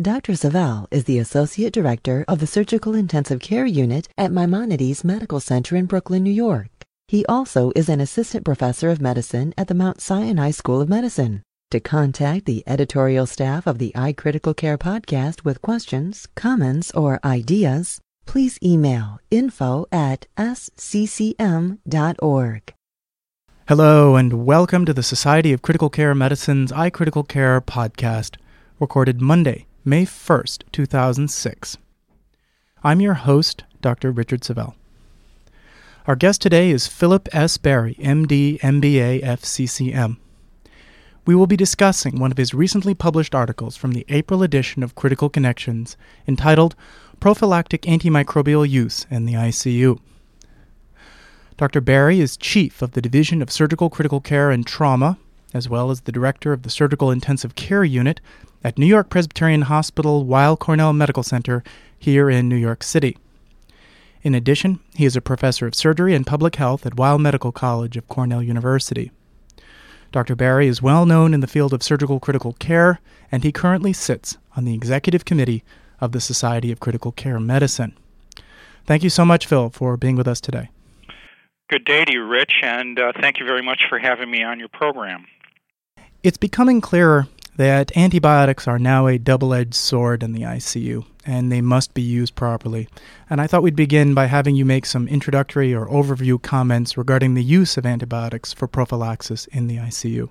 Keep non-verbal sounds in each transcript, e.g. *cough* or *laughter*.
Dr. Savel is the Associate Director of the Surgical Intensive Care Unit at Maimonides Medical Center in Brooklyn, New York. He also is an Assistant Professor of Medicine at the Mount Sinai School of Medicine. To contact the editorial staff of the iCritical Care podcast with questions, comments, or ideas, please email info at sccm.org. Hello, and welcome to the Society of Critical Care Medicine's iCritical Care podcast, recorded Monday, May 1st, 2006. I'm your host, Dr. Richard Savel. Our guest today is Philip S. Barie, MD, MBA, FCCM. We will be discussing one of his recently published articles from the April edition of Critical Connections entitled Prophylactic Antimicrobial Use in the ICU. Dr. Barie is Chief of the Division of Surgical Critical Care and Trauma, as well as the Director of the Surgical Intensive Care Unit at New York Presbyterian Hospital Weill Cornell Medical Center here in New York City. In addition, he is a professor of surgery and public health at Weill Medical College of Cornell University. Dr. Barie is well known in the field of surgical critical care, and he currently sits on the executive committee of the Society of Critical Care Medicine. Thank you so much, Phil, for being with us today. Good day to you, Rich, and uh, thank you very much for having me on your program. It's becoming clearer that antibiotics are now a double edged sword in the ICU, and they must be used properly. And I thought we'd begin by having you make some introductory or overview comments regarding the use of antibiotics for prophylaxis in the ICU.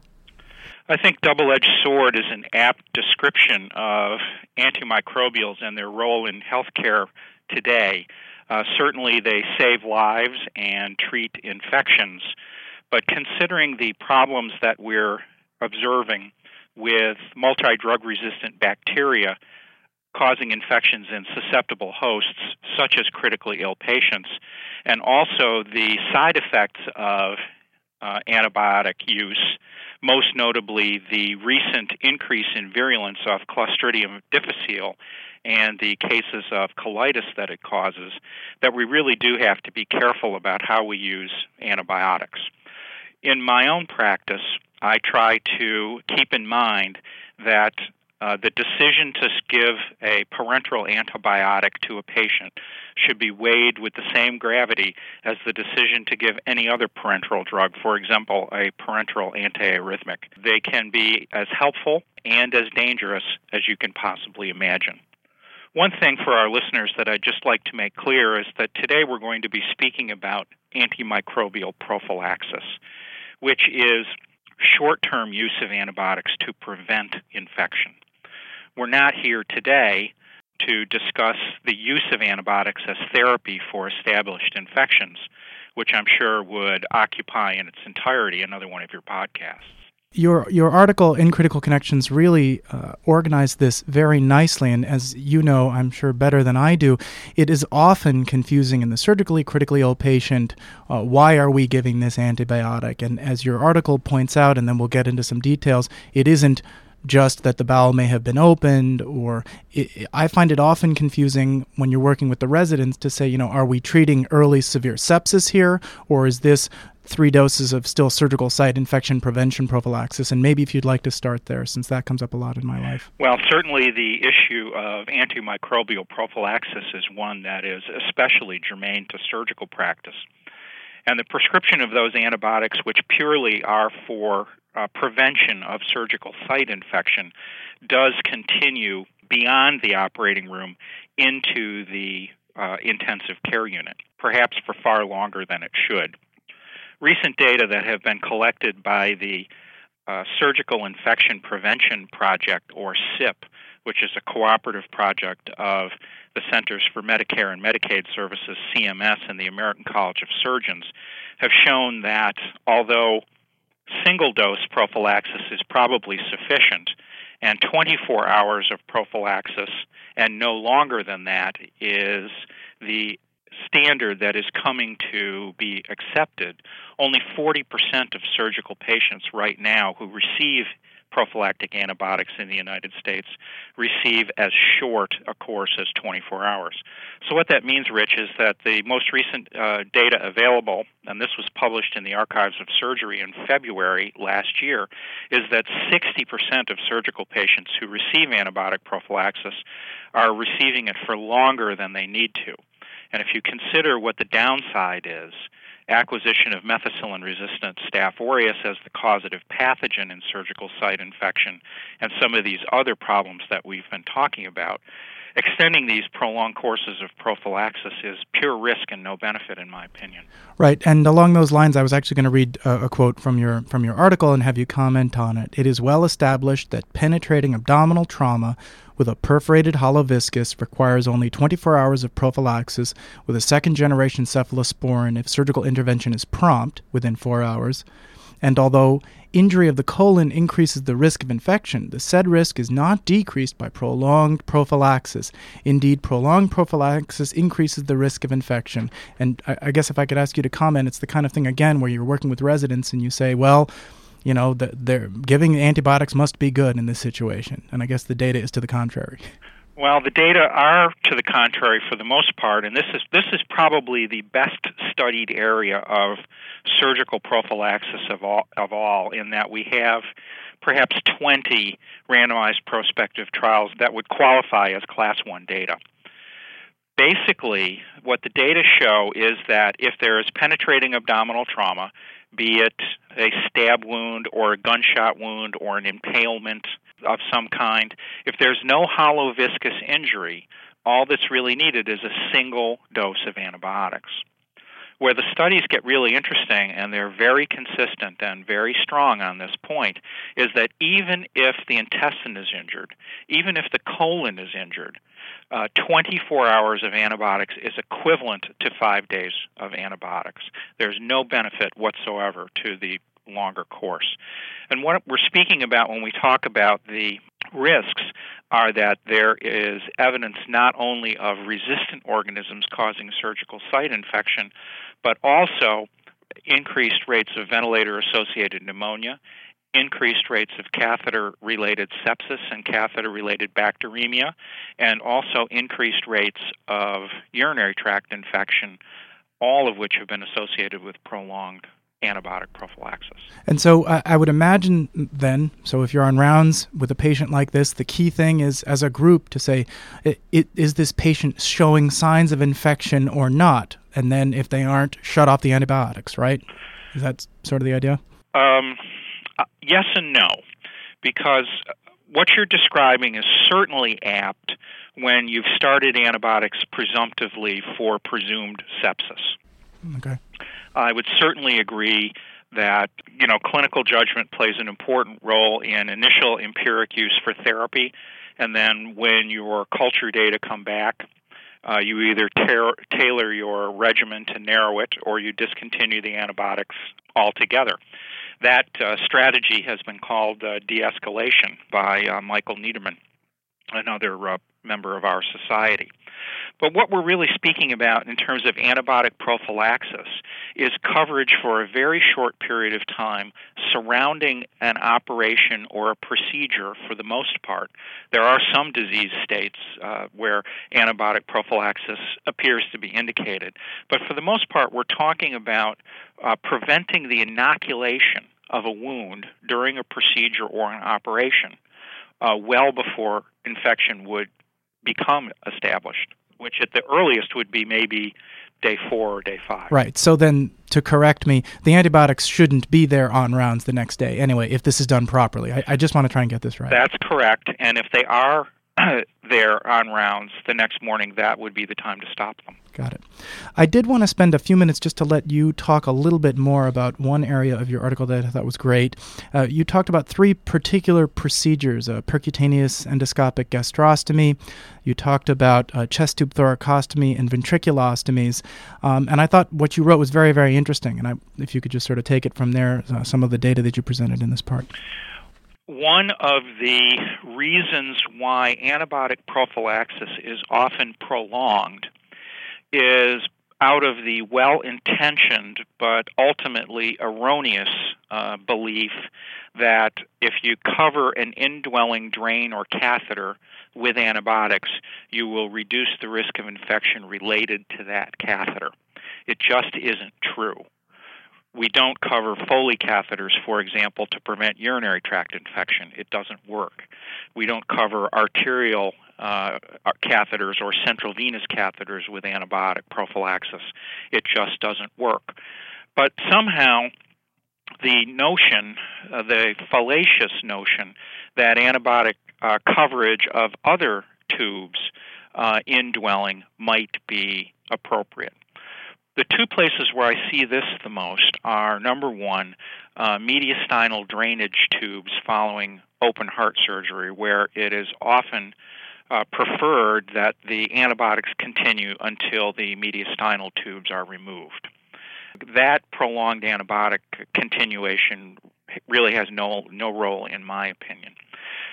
I think double edged sword is an apt description of antimicrobials and their role in healthcare today. Uh, certainly, they save lives and treat infections, but considering the problems that we're observing with multi drug resistant bacteria causing infections in susceptible hosts, such as critically ill patients, and also the side effects of uh, antibiotic use, most notably the recent increase in virulence of Clostridium difficile and the cases of colitis that it causes, that we really do have to be careful about how we use antibiotics. In my own practice, I try to keep in mind that uh, the decision to give a parenteral antibiotic to a patient should be weighed with the same gravity as the decision to give any other parenteral drug, for example, a parenteral antiarrhythmic. They can be as helpful and as dangerous as you can possibly imagine. One thing for our listeners that I'd just like to make clear is that today we're going to be speaking about antimicrobial prophylaxis, which is short term use of antibiotics to prevent infection. We're not here today to discuss the use of antibiotics as therapy for established infections, which I'm sure would occupy in its entirety another one of your podcasts. Your your article in Critical Connections really uh, organized this very nicely, and as you know, I'm sure better than I do, it is often confusing in the surgically critically ill patient. Uh, why are we giving this antibiotic? And as your article points out, and then we'll get into some details, it isn't just that the bowel may have been opened, or it, I find it often confusing when you're working with the residents to say, you know, are we treating early severe sepsis here, or is this three doses of still surgical site infection prevention prophylaxis. And maybe if you'd like to start there, since that comes up a lot in my life. Well, certainly the issue of antimicrobial prophylaxis is one that is especially germane to surgical practice. And the prescription of those antibiotics, which purely are for uh, prevention of surgical site infection, does continue beyond the operating room into the uh, intensive care unit, perhaps for far longer than it should recent data that have been collected by the uh, Surgical Infection Prevention Project, or CIP, which is a cooperative project of the Centers for Medicare and Medicaid Services, CMS, and the American College of Surgeons, have shown that although single dose prophylaxis is probably sufficient, and 24 hours of prophylaxis and no longer than that is the standard that is coming to be accepted, only 40% of surgical patients right now who receive prophylactic antibiotics in the United States receive as short a course as 24 hours. So, what that means, Rich, is that the most recent uh, data available, and this was published in the Archives of Surgery in February last year, is that 60% of surgical patients who receive antibiotic prophylaxis are receiving it for longer than they need to. And if you consider what the downside is, acquisition of methicillin resistant Staph aureus as the causative pathogen in surgical site infection, and some of these other problems that we've been talking about, extending these prolonged courses of prophylaxis is pure risk and no benefit, in my opinion. Right, and along those lines, I was actually going to read a, a, quote from your from your article and have you comment on it. It is well established that penetrating abdominal trauma with a perforated hollow viscus requires only 24 hours of prophylaxis with a second generation cephalosporin if surgical intervention is prompt within four hours. And although injury of the colon increases the risk of infection, the said risk is not decreased by prolonged prophylaxis. Indeed, prolonged prophylaxis increases the risk of infection. And I, I, guess if I could ask you to comment, it's the kind of thing, again, where you're working with residents and you say, well, you know, the, they're giving antibiotics must be good in this situation. And I guess the data is to the contrary. Well, the data are to the contrary for the most part, and this is this is probably the best studied area of surgical prophylaxis of all, of all in that we have perhaps 20 randomized prospective trials that would qualify as class 1 data. Basically, what the data show is that if there is penetrating abdominal trauma, be it a stab wound or a gunshot wound or an impalement of some kind, if there's no hollow viscus injury, all that's really needed is a single dose of antibiotics. Where the studies get really interesting and they're very consistent and very strong on this point is that even if the intestine is injured, even if the colon is injured, uh, 24 hours of antibiotics is equivalent to five days of antibiotics. There's no benefit whatsoever to the longer course. And what we're speaking about when we talk about the risks are that there is evidence not only of resistant organisms causing surgical site infection, but also increased rates of ventilator associated pneumonia, increased rates of catheter related sepsis and catheter related bacteremia, and also increased rates of urinary tract infection, all of which have been associated with prolonged antibiotic prophylaxis. And so uh, I would imagine then, so if you're on rounds with a patient like this, the key thing is as a group to say, it, it, is this patient showing signs of infection or not? And then if they aren't, shut off the antibiotics, right? Is that sort of the idea? Um, uh, yes and no, because what you're describing is certainly apt when you've started antibiotics presumptively for presumed sepsis. Okay. I would certainly agree that you know clinical judgment plays an important role in initial empiric use for therapy, and then when your culture data come back, uh, you either tar- tailor your regimen to narrow it or you discontinue the antibiotics altogether. That uh, strategy has been called uh, de escalation by uh, Michael Niederman, another uh, member of our society. But what we're really speaking about in terms of antibiotic prophylaxis is coverage for a very short period of time surrounding an operation or a procedure for the most part. There are some disease states uh, where antibiotic prophylaxis appears to be indicated, but for the most part, we're talking about uh, preventing the inoculation of a wound during a procedure or an operation uh, well before infection would become established which at the earliest would be maybe day four or day five. Right. So then, to correct me, the antibiotics shouldn't be there on rounds the next day anyway, if this is done properly. I, I just want to try and get this right. That's correct. And if they are *clears throat* there on rounds the next morning, that would be the time to stop them. Got it. I did want to spend a few minutes just to let you talk a little bit more about one area of your article that I thought was great. Uh, you talked about three particular procedures uh, percutaneous endoscopic gastrostomy, you talked about uh, chest tube thoracostomy and ventriculostomies. Um, and I thought what you wrote was very, very interesting. And I, if you could just sort of take it from there, uh, some of the data that you presented in this part. One of the reasons why antibiotic prophylaxis is often prolonged is out of the well intentioned but ultimately erroneous uh, belief that if you cover an indwelling drain or catheter with antibiotics, you will reduce the risk of infection related to that catheter. It just isn't true. We don't cover Foley catheters, for example, to prevent urinary tract infection. It doesn't work. We don't cover arterial uh, catheters or central venous catheters with antibiotic prophylaxis. It just doesn't work. But somehow, the notion, uh, the fallacious notion, that antibiotic uh, coverage of other tubes uh, indwelling might be appropriate. The two places where I see this the most are number one, uh, mediastinal drainage tubes following open heart surgery, where it is often uh, preferred that the antibiotics continue until the mediastinal tubes are removed. That prolonged antibiotic continuation really has no no role in my opinion.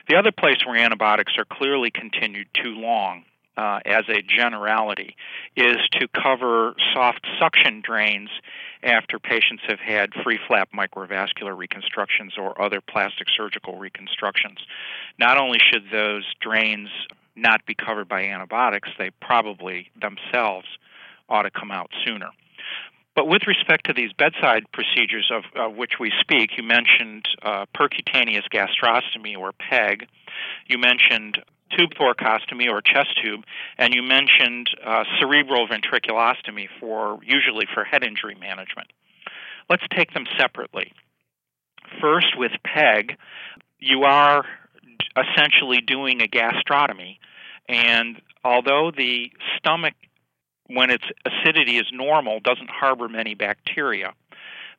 The other place where antibiotics are clearly continued too long uh, as a generality is to cover soft suction drains after patients have had free flap microvascular reconstructions or other plastic surgical reconstructions. Not only should those drains not be covered by antibiotics, they probably themselves ought to come out sooner. But with respect to these bedside procedures of, of which we speak, you mentioned uh, percutaneous gastrostomy or PEG. You mentioned tube thoracostomy or chest tube, and you mentioned uh, cerebral ventriculostomy for usually for head injury management. Let's take them separately. First, with PEG, you are essentially doing a gastrotomy, and although the stomach when its acidity is normal, doesn't harbor many bacteria.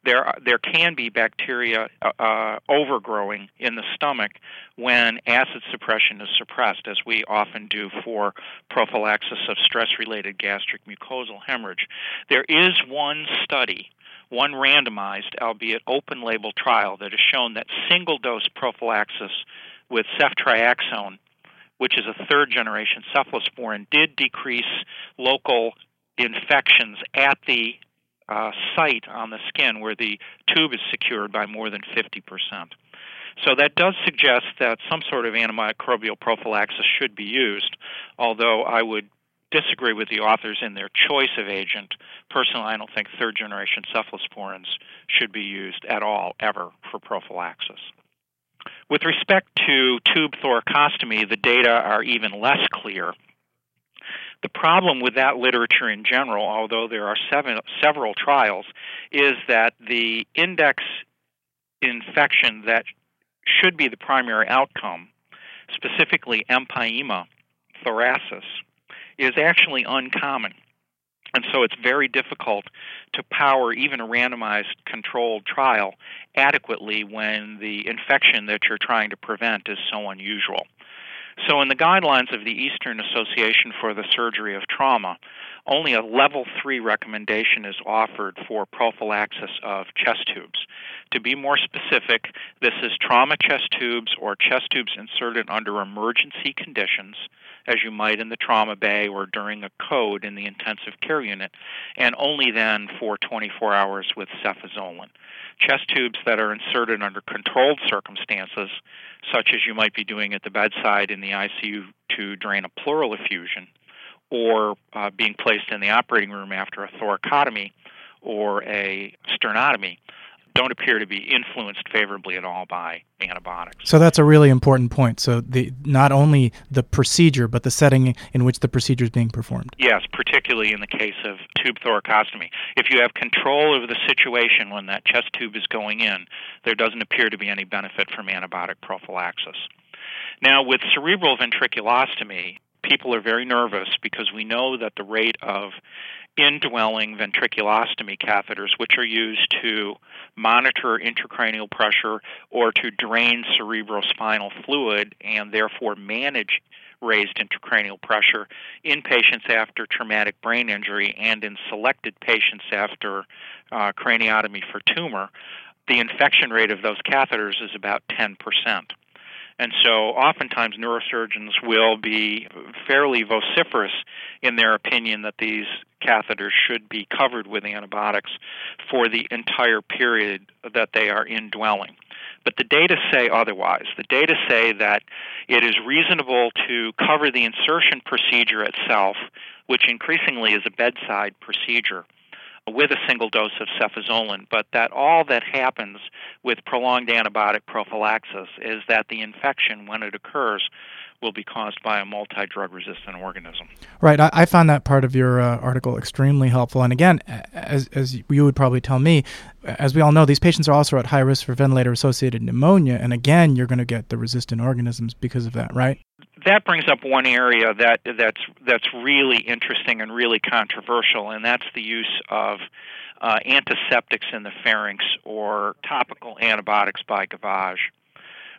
There, there can be bacteria uh, uh, overgrowing in the stomach when acid suppression is suppressed, as we often do for prophylaxis of stress related gastric mucosal hemorrhage. There is one study one randomized, albeit open label trial that has shown that single dose prophylaxis with ceftriaxone which is a third generation cephalosporin, did decrease local infections at the uh, site on the skin where the tube is secured by more than 50%. So that does suggest that some sort of antimicrobial prophylaxis should be used, although I would disagree with the authors in their choice of agent. Personally, I don't think third generation cephalosporins should be used at all, ever, for prophylaxis. With respect to tube thoracostomy, the data are even less clear. The problem with that literature in general, although there are seven, several trials, is that the index infection that should be the primary outcome, specifically empyema thoracis, is actually uncommon. And so it's very difficult to power even a randomized controlled trial adequately when the infection that you're trying to prevent is so unusual. So, in the guidelines of the Eastern Association for the Surgery of Trauma, only a level 3 recommendation is offered for prophylaxis of chest tubes. To be more specific, this is trauma chest tubes or chest tubes inserted under emergency conditions as you might in the trauma bay or during a code in the intensive care unit, and only then for 24 hours with cefazolin. Chest tubes that are inserted under controlled circumstances, such as you might be doing at the bedside in the ICU to drain a pleural effusion, or uh, being placed in the operating room after a thoracotomy or a sternotomy, don't appear to be influenced favorably at all by antibiotics. So that's a really important point. So the not only the procedure, but the setting in which the procedure is being performed. Yes, particularly in the case of tube thoracostomy. If you have control over the situation when that chest tube is going in, there doesn't appear to be any benefit from antibiotic prophylaxis. Now, with cerebral ventriculostomy, people are very nervous because we know that the rate of indwelling ventriculostomy catheters, which are used to monitor intracranial pressure or to drain cerebrospinal fluid and therefore manage raised intracranial pressure in patients after traumatic brain injury and in selected patients after uh, craniotomy for tumor, the infection rate of those catheters is about 10%. And so, oftentimes, neurosurgeons will be fairly vociferous in their opinion that these catheters should be covered with antibiotics for the entire period that they are indwelling. But the data say otherwise. The data say that it is reasonable to cover the insertion procedure itself, which increasingly is a bedside procedure, with a single dose of cefazolin, but that all that happens with prolonged antibiotic prophylaxis is that the infection, when it occurs, will be caused by a multi drug resistant organism. Right. I, I, found that part of your uh, article extremely helpful. And again, as, as you would probably tell me, as we all know, these patients are also at high risk for ventilator associated pneumonia. And again, you're going to get the resistant organisms because of that, right? That brings up one area that that's that's really interesting and really controversial, and that's the use of uh, antiseptics in the pharynx or topical antibiotics by gavage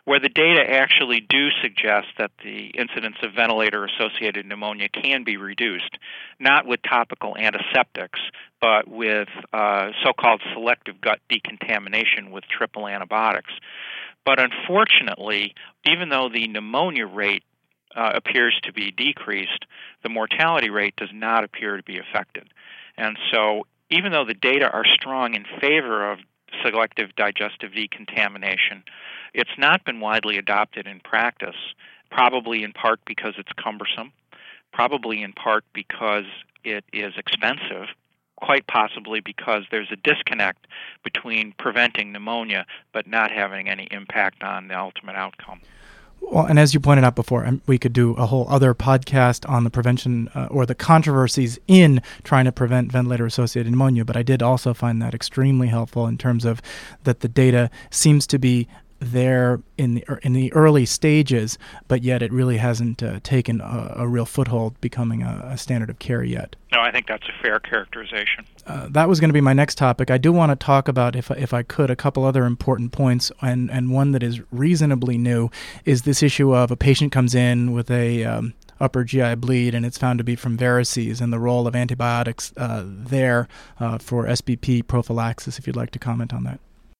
where the data actually do suggest that the incidence of ventilator associated pneumonia can be reduced, not with topical antiseptics, but with uh, so called selective gut decontamination with triple antibiotics. But unfortunately, even though the pneumonia rate uh, appears to be decreased, the mortality rate does not appear to be affected. And so, even though the data are strong in favor of selective digestive decontamination, it's not been widely adopted in practice, probably in part because it's cumbersome, probably in part because it is expensive, quite possibly because there's a disconnect between preventing pneumonia but not having any impact on the ultimate outcome. Well, and as you pointed out before, um, we could do a whole other podcast on the prevention uh, or the controversies in trying to prevent ventilator associated pneumonia. But I did also find that extremely helpful in terms of that the data seems to be there in the in the early stages, but yet it really hasn't uh, taken a, a, real foothold, becoming a, a, standard of care yet. No, I think that's a fair characterization. Uh, that was going to be my next topic. I do want to talk about, if if I could, a couple other important points, and and one that is reasonably new is this issue of a patient comes in with a um, upper GI bleed, and it's found to be from varices, and the role of antibiotics uh, there uh, for SBP prophylaxis. If you'd like to comment on that.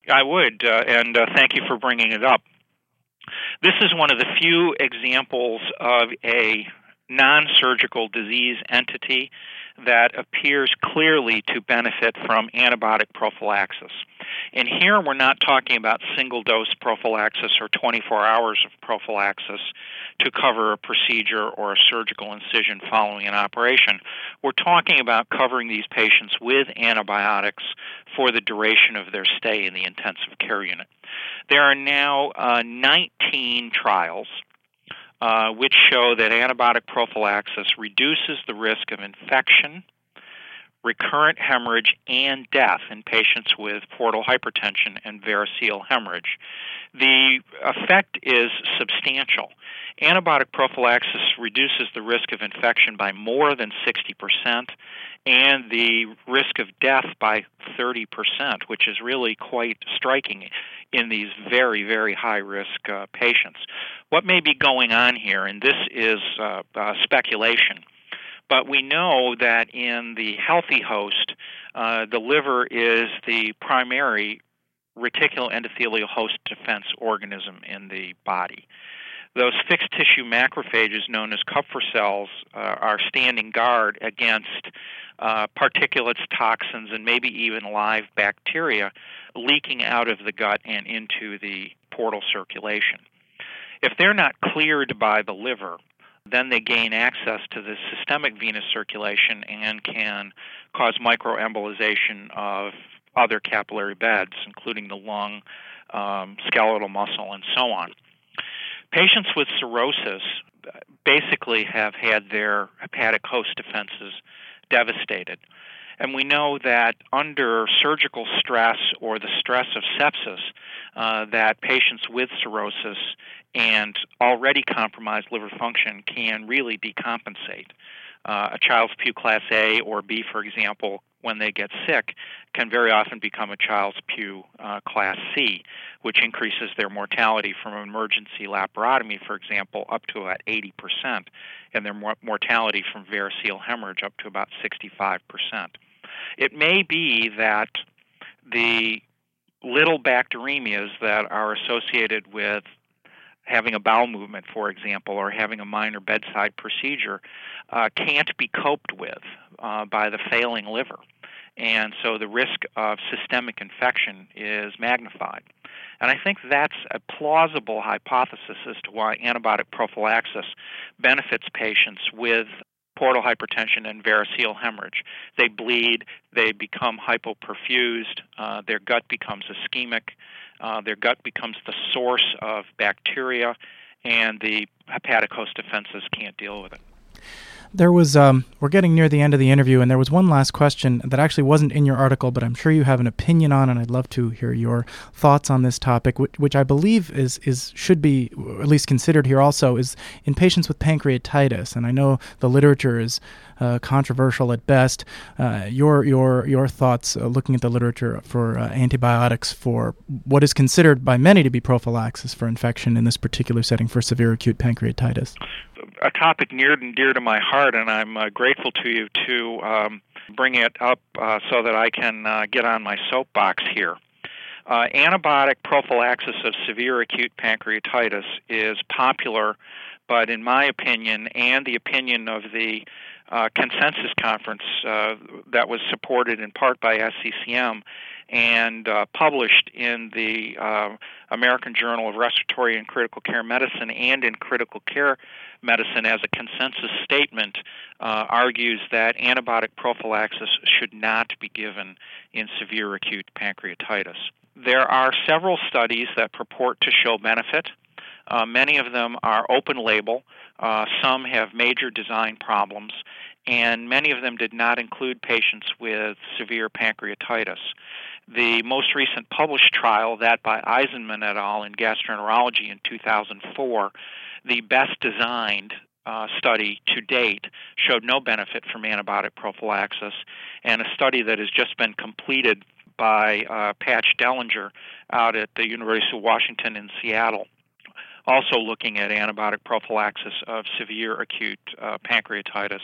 I would, uh, and uh, thank you for bringing it up. This is one of the few examples of a non surgical disease entity that appears clearly to benefit from antibiotic prophylaxis. And here we're not talking about single dose prophylaxis or 24 hours of prophylaxis to cover a procedure or a surgical incision following an operation. We're talking about covering these patients with antibiotics for the duration of their stay in the intensive care unit. There are now uh, 19 trials uh, which show that antibiotic prophylaxis reduces the risk of infection, recurrent hemorrhage, and death in patients with portal hypertension and variceal hemorrhage. The effect is substantial. Antibiotic prophylaxis reduces the risk of infection by more than 60% and the risk of death by 30%, which is really quite striking in these very, very high risk uh, patients. What may be going on here, and this is uh, uh, speculation, but we know that in the healthy host, uh, the liver is the primary reticuloendothelial host defense organism in the body. Those fixed tissue macrophages, known as Kupffer cells, uh, are standing guard against uh, particulates, toxins, and maybe even live bacteria leaking out of the gut and into the portal circulation. If they're not cleared by the liver, then they gain access to the systemic venous circulation and can cause microembolization of other capillary beds, including the lung, um, skeletal muscle, and so on. Patients with cirrhosis basically have had their hepatic host defenses devastated. And we know that under surgical stress or the stress of sepsis, uh, that patients with cirrhosis and already compromised liver function can really decompensate. Uh, a Child-Pugh class A or B, for example, when they get sick, can very often become a child's pew uh, class C, which increases their mortality from emergency laparotomy, for example, up to about 80%, and their mor- mortality from variceal hemorrhage up to about 65%. It may be that the little bacteremias that are associated with having a bowel movement, for example, or having a minor bedside procedure, uh, can't be coped with uh, by the failing liver. And so the risk of systemic infection is magnified. And I think that's a plausible hypothesis as to why antibiotic prophylaxis benefits patients with portal hypertension and variceal hemorrhage. They bleed, they become hypoperfused, uh, their gut becomes ischemic, uh, their gut becomes the source of bacteria, and the hepatic host defenses can't deal with it. There was, um, we're getting near the end of the interview, and there was one last question that actually wasn't in your article, but I'm sure you have an opinion on, and I'd love to hear your thoughts on this topic, which, which I believe is is should be at least considered here. Also, is in patients with pancreatitis, and I know the literature is uh, controversial at best. Uh, your your your thoughts, uh, looking at the literature for uh, antibiotics for what is considered by many to be prophylaxis for infection in this particular setting for severe acute pancreatitis a topic near and dear to my heart, and I'm uh, grateful to you to um, bring it up uh, so that I can uh, get on my soapbox here. Uh, antibiotic prophylaxis of severe acute pancreatitis is popular, but in my opinion, and the opinion of the uh, consensus conference uh, that was supported in part by SCCM and uh, published in the uh, American Journal of Respiratory and Critical Care Medicine and in Critical Care Medicine as a consensus statement, uh, argues that antibiotic prophylaxis should not be given in severe acute pancreatitis. There are several studies that purport to show benefit. Uh, many of them are open label. Uh, some have major design problems, and many of them did not include patients with severe pancreatitis. The most recent published trial, that by Isenmann et al. in gastroenterology in 2004, the best designed uh, study to date showed no benefit from antibiotic prophylaxis, and a study that has just been completed by uh, Patch Dellinger out at the University of Washington in Seattle also looking at antibiotic prophylaxis of severe acute uh, pancreatitis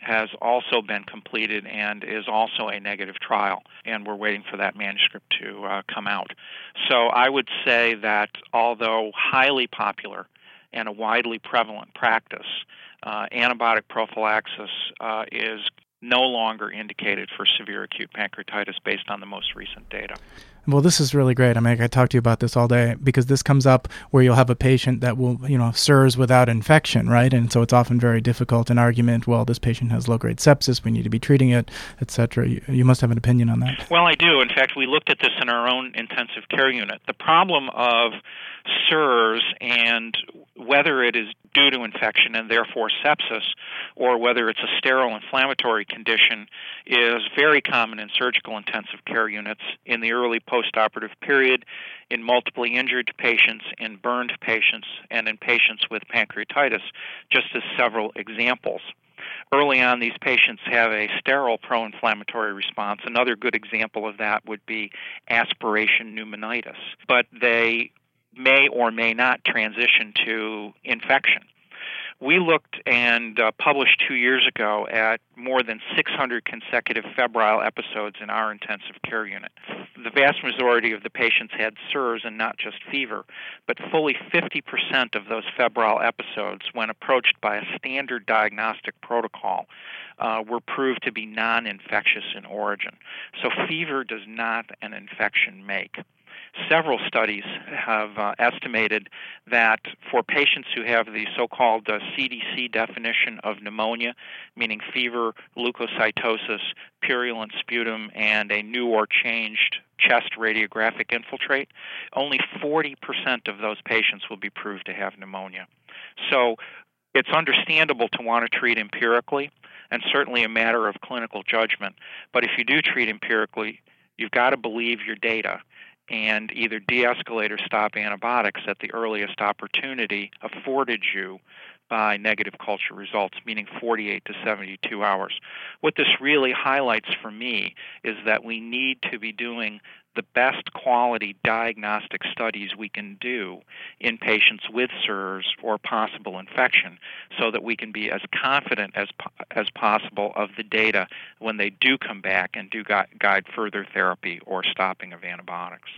has also been completed and is also a negative trial, and we're waiting for that manuscript to uh, come out. So I would say that although highly popular and a widely prevalent practice, uh, antibiotic prophylaxis uh, is no longer indicated for severe acute pancreatitis based on the most recent data. Well, this is really great. I mean, I could talk to you about this all day because this comes up where you'll have a patient that will, you know, SIRS without infection, right? And so it's often very difficult. An argument, well, this patient has low grade sepsis, we need to be treating it, etc. You, you must have an opinion on that. Well, I do. In fact, we looked at this in our own intensive care unit. The problem of SIRS and whether it is due to infection and therefore sepsis or whether it's a sterile inflammatory condition is very common in surgical intensive care units in the early postoperative period in multiply injured patients in burned patients and in patients with pancreatitis just as several examples. Early on these patients have a sterile pro-inflammatory response. Another good example of that would be aspiration pneumonitis. But they may or may not transition to infection. We looked and uh, published two years ago at more than 600 consecutive febrile episodes in our intensive care unit. The vast majority of the patients had SIRS and not just fever, but fully 50% of those febrile episodes, when approached by a standard diagnostic protocol, uh, were proved to be non infectious in origin. So, fever does not an infection make several studies have uh, estimated that for patients who have the so called uh, CDC definition of pneumonia, meaning fever, leukocytosis, purulent sputum, and a new or changed chest radiographic infiltrate, only 40% of those patients will be proved to have pneumonia. So it's understandable to want to treat empirically and certainly a matter of clinical judgment. But if you do treat empirically, you've got to believe your data and either de escalate or stop antibiotics at the earliest opportunity afforded you by negative culture results, meaning 48 to 72 hours. What this really highlights for me is that we need to be doing the best quality diagnostic studies we can do in patients with SIRS or possible infection so that we can be as confident as, as possible of the data when they do come back and do guide further therapy or stopping of antibiotics.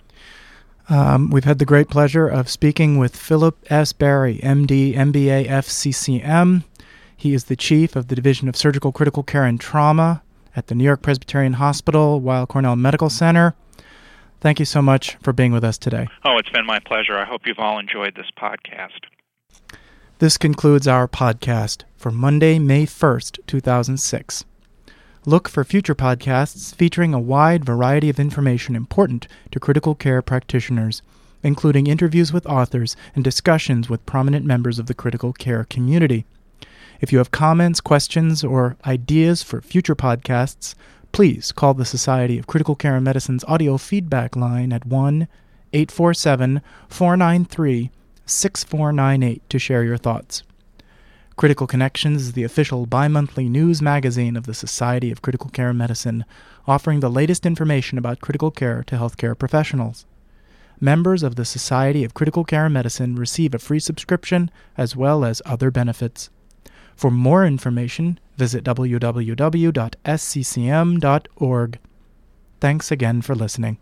Um, we've had the great pleasure of speaking with Philip S. Barie, MD, MBA, FCCM. He is the chief of the Division of Surgical Critical Care and Trauma at the New York Presbyterian Hospital, Weill Cornell Medical Center. Thank you so much for being with us today. Oh, it's been my pleasure. I hope you've all enjoyed this podcast. This concludes our podcast for Monday, May 1st, 2006. Look for future podcasts featuring a wide variety of information important to critical care practitioners, including interviews with authors and discussions with prominent members of the critical care community. If you have comments, questions, or ideas for future podcasts, please call the Society of Critical Care and Medicine's audio feedback line at 1 847 493 6498 to share your thoughts. Critical Connections is the official bi monthly news magazine of the Society of Critical Care Medicine, offering the latest information about critical care to healthcare professionals. Members of the Society of Critical Care Medicine receive a free subscription as well as other benefits. For more information, visit www.sccm.org. Thanks again for listening.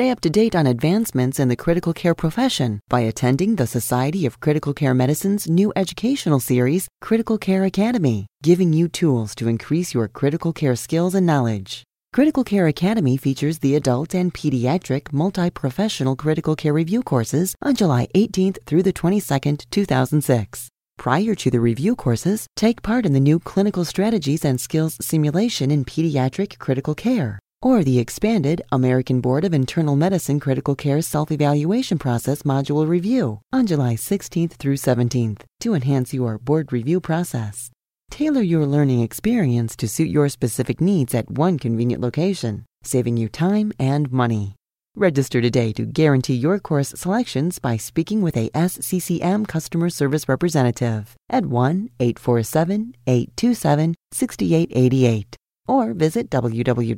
Stay up to date on advancements in the critical care profession by attending the Society of Critical Care Medicine's new educational series, Critical Care Academy, giving you tools to increase your critical care skills and knowledge. Critical Care Academy features the adult and pediatric multi-professional critical care review courses on July 18th through the 22nd, 2006. Prior to the review courses, take part in the new Clinical Strategies and Skills Simulation in Pediatric Critical Care or the expanded American Board of Internal Medicine Critical Care Self Evaluation Process Module Review on July 16th through 17th to enhance your board review process. Tailor your learning experience to suit your specific needs at one convenient location, saving you time and money. Register today to guarantee your course selections by speaking with a SCCM customer service representative at 1 847 827 6888 or visit www.sccm.org.